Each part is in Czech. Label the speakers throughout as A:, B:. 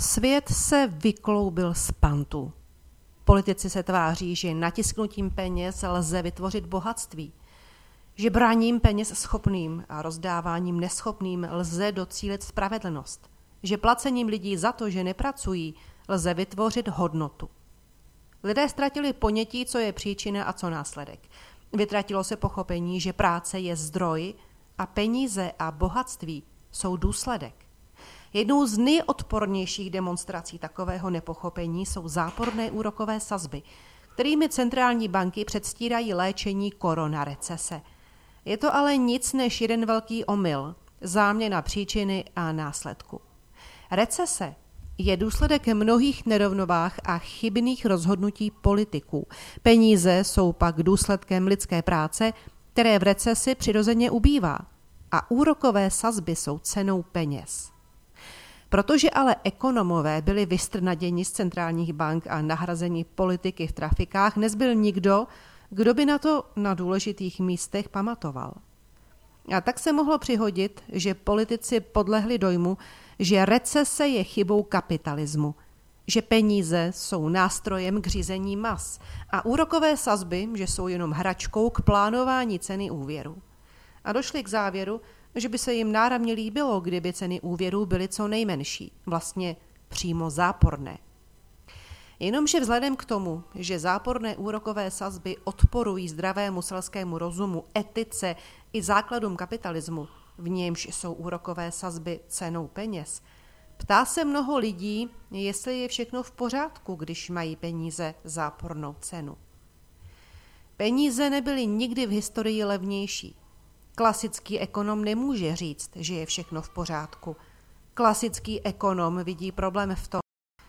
A: Svět se vykloubil z pantu. Politici se tváří, že natisknutím peněz lze vytvořit bohatství, že bráním peněz schopným a rozdáváním neschopným lze docílit spravedlnost, že placením lidí za to, že nepracují, lze vytvořit hodnotu. Lidé ztratili ponětí, co je příčina a co následek. Vytratilo se pochopení, že práce je zdroj a peníze a bohatství jsou důsledek. Jednou z nejodpornějších demonstrací takového nepochopení jsou záporné úrokové sazby, kterými centrální banky předstírají léčení korona recese. Je to ale nic než jeden velký omyl, záměna příčiny a následku. Recese je důsledek mnohých nerovnovách a chybných rozhodnutí politiků. Peníze jsou pak důsledkem lidské práce, které v recesi přirozeně ubývá. A úrokové sazby jsou cenou peněz. Protože ale ekonomové byli vystrnaděni z centrálních bank a nahrazeni politiky v trafikách, nezbyl nikdo, kdo by na to na důležitých místech pamatoval. A tak se mohlo přihodit, že politici podlehli dojmu, že recese je chybou kapitalismu, že peníze jsou nástrojem k řízení mas a úrokové sazby, že jsou jenom hračkou k plánování ceny úvěru. A došli k závěru, že by se jim náramně líbilo, kdyby ceny úvěrů byly co nejmenší, vlastně přímo záporné. Jenomže vzhledem k tomu, že záporné úrokové sazby odporují zdravému selskému rozumu, etice i základům kapitalismu, v němž jsou úrokové sazby cenou peněz, ptá se mnoho lidí, jestli je všechno v pořádku, když mají peníze zápornou cenu. Peníze nebyly nikdy v historii levnější. Klasický ekonom nemůže říct, že je všechno v pořádku. Klasický ekonom vidí problém v tom,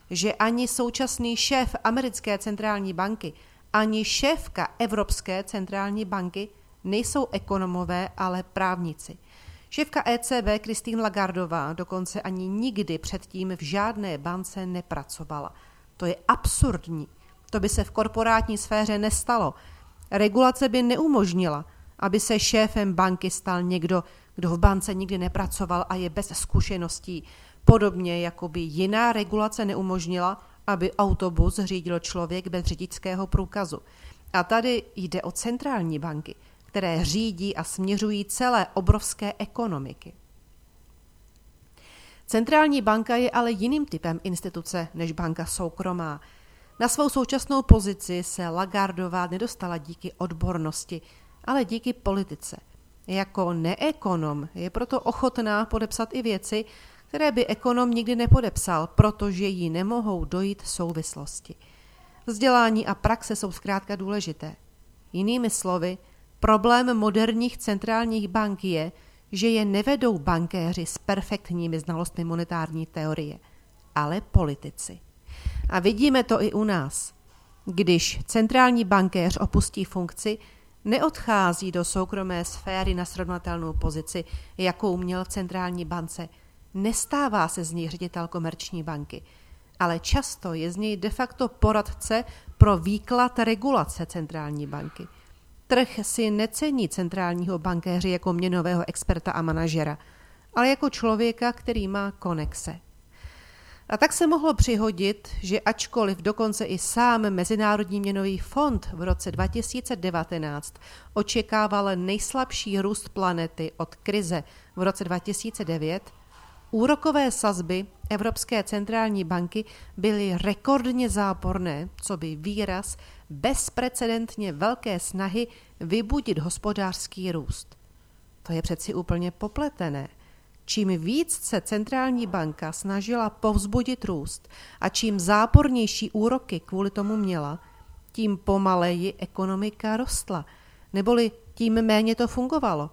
A: že ani současný šéf americké centrální banky, ani šéfka Evropské centrální banky nejsou ekonomové, ale právníci. Šéfka ECB Christine Lagardová dokonce ani nikdy předtím v žádné bance nepracovala. To je absurdní. To by se v korporátní sféře nestalo. Regulace by neumožnila, aby se šéfem banky stal někdo, kdo v bance nikdy nepracoval a je bez zkušeností. Podobně jako by jiná regulace neumožnila, aby autobus řídil člověk bez řidičského průkazu. A tady jde o centrální banky, které řídí a směřují celé obrovské ekonomiky. Centrální banka je ale jiným typem instituce než banka soukromá. Na svou současnou pozici se Lagardová nedostala díky odbornosti, ale díky politice. Jako neekonom je proto ochotná podepsat i věci, které by ekonom nikdy nepodepsal, protože jí nemohou dojít souvislosti. Vzdělání a praxe jsou zkrátka důležité. Jinými slovy, problém moderních centrálních bank je, že je nevedou bankéři s perfektními znalostmi monetární teorie, ale politici. A vidíme to i u nás. Když centrální bankéř opustí funkci, neodchází do soukromé sféry na srovnatelnou pozici, jakou měl v centrální bance. Nestává se z něj ředitel komerční banky, ale často je z něj de facto poradce pro výklad regulace centrální banky. Trh si necení centrálního bankéře jako měnového experta a manažera, ale jako člověka, který má konexe. A tak se mohlo přihodit, že ačkoliv dokonce i sám Mezinárodní měnový fond v roce 2019 očekával nejslabší růst planety od krize v roce 2009, úrokové sazby Evropské centrální banky byly rekordně záporné, co by výraz bezprecedentně velké snahy vybudit hospodářský růst. To je přeci úplně popletené – Čím víc se centrální banka snažila povzbudit růst a čím zápornější úroky kvůli tomu měla, tím pomaleji ekonomika rostla, neboli tím méně to fungovalo.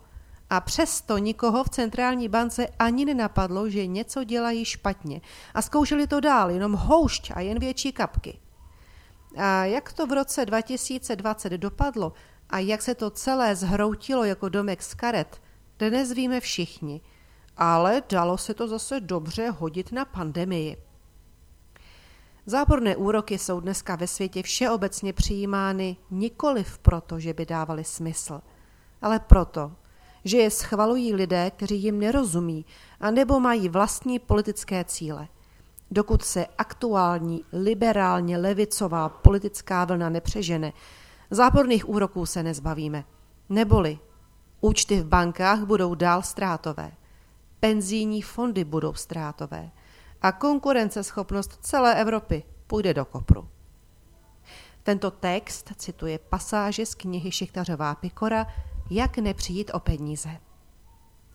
A: A přesto nikoho v centrální bance ani nenapadlo, že něco dělají špatně a zkoušeli to dál, jenom houšť a jen větší kapky. A jak to v roce 2020 dopadlo a jak se to celé zhroutilo jako domek z karet, dnes víme všichni – ale dalo se to zase dobře hodit na pandemii. Záporné úroky jsou dneska ve světě všeobecně přijímány nikoliv proto, že by dávaly smysl, ale proto, že je schvalují lidé, kteří jim nerozumí, anebo mají vlastní politické cíle. dokud se aktuální liberálně levicová politická vlna nepřežene, záporných úroků se nezbavíme. Neboli účty v bankách budou dál ztrátové, penzijní fondy budou ztrátové a konkurenceschopnost celé Evropy půjde do kopru. Tento text cituje pasáže z knihy Šichtařová Pikora Jak nepřijít o peníze.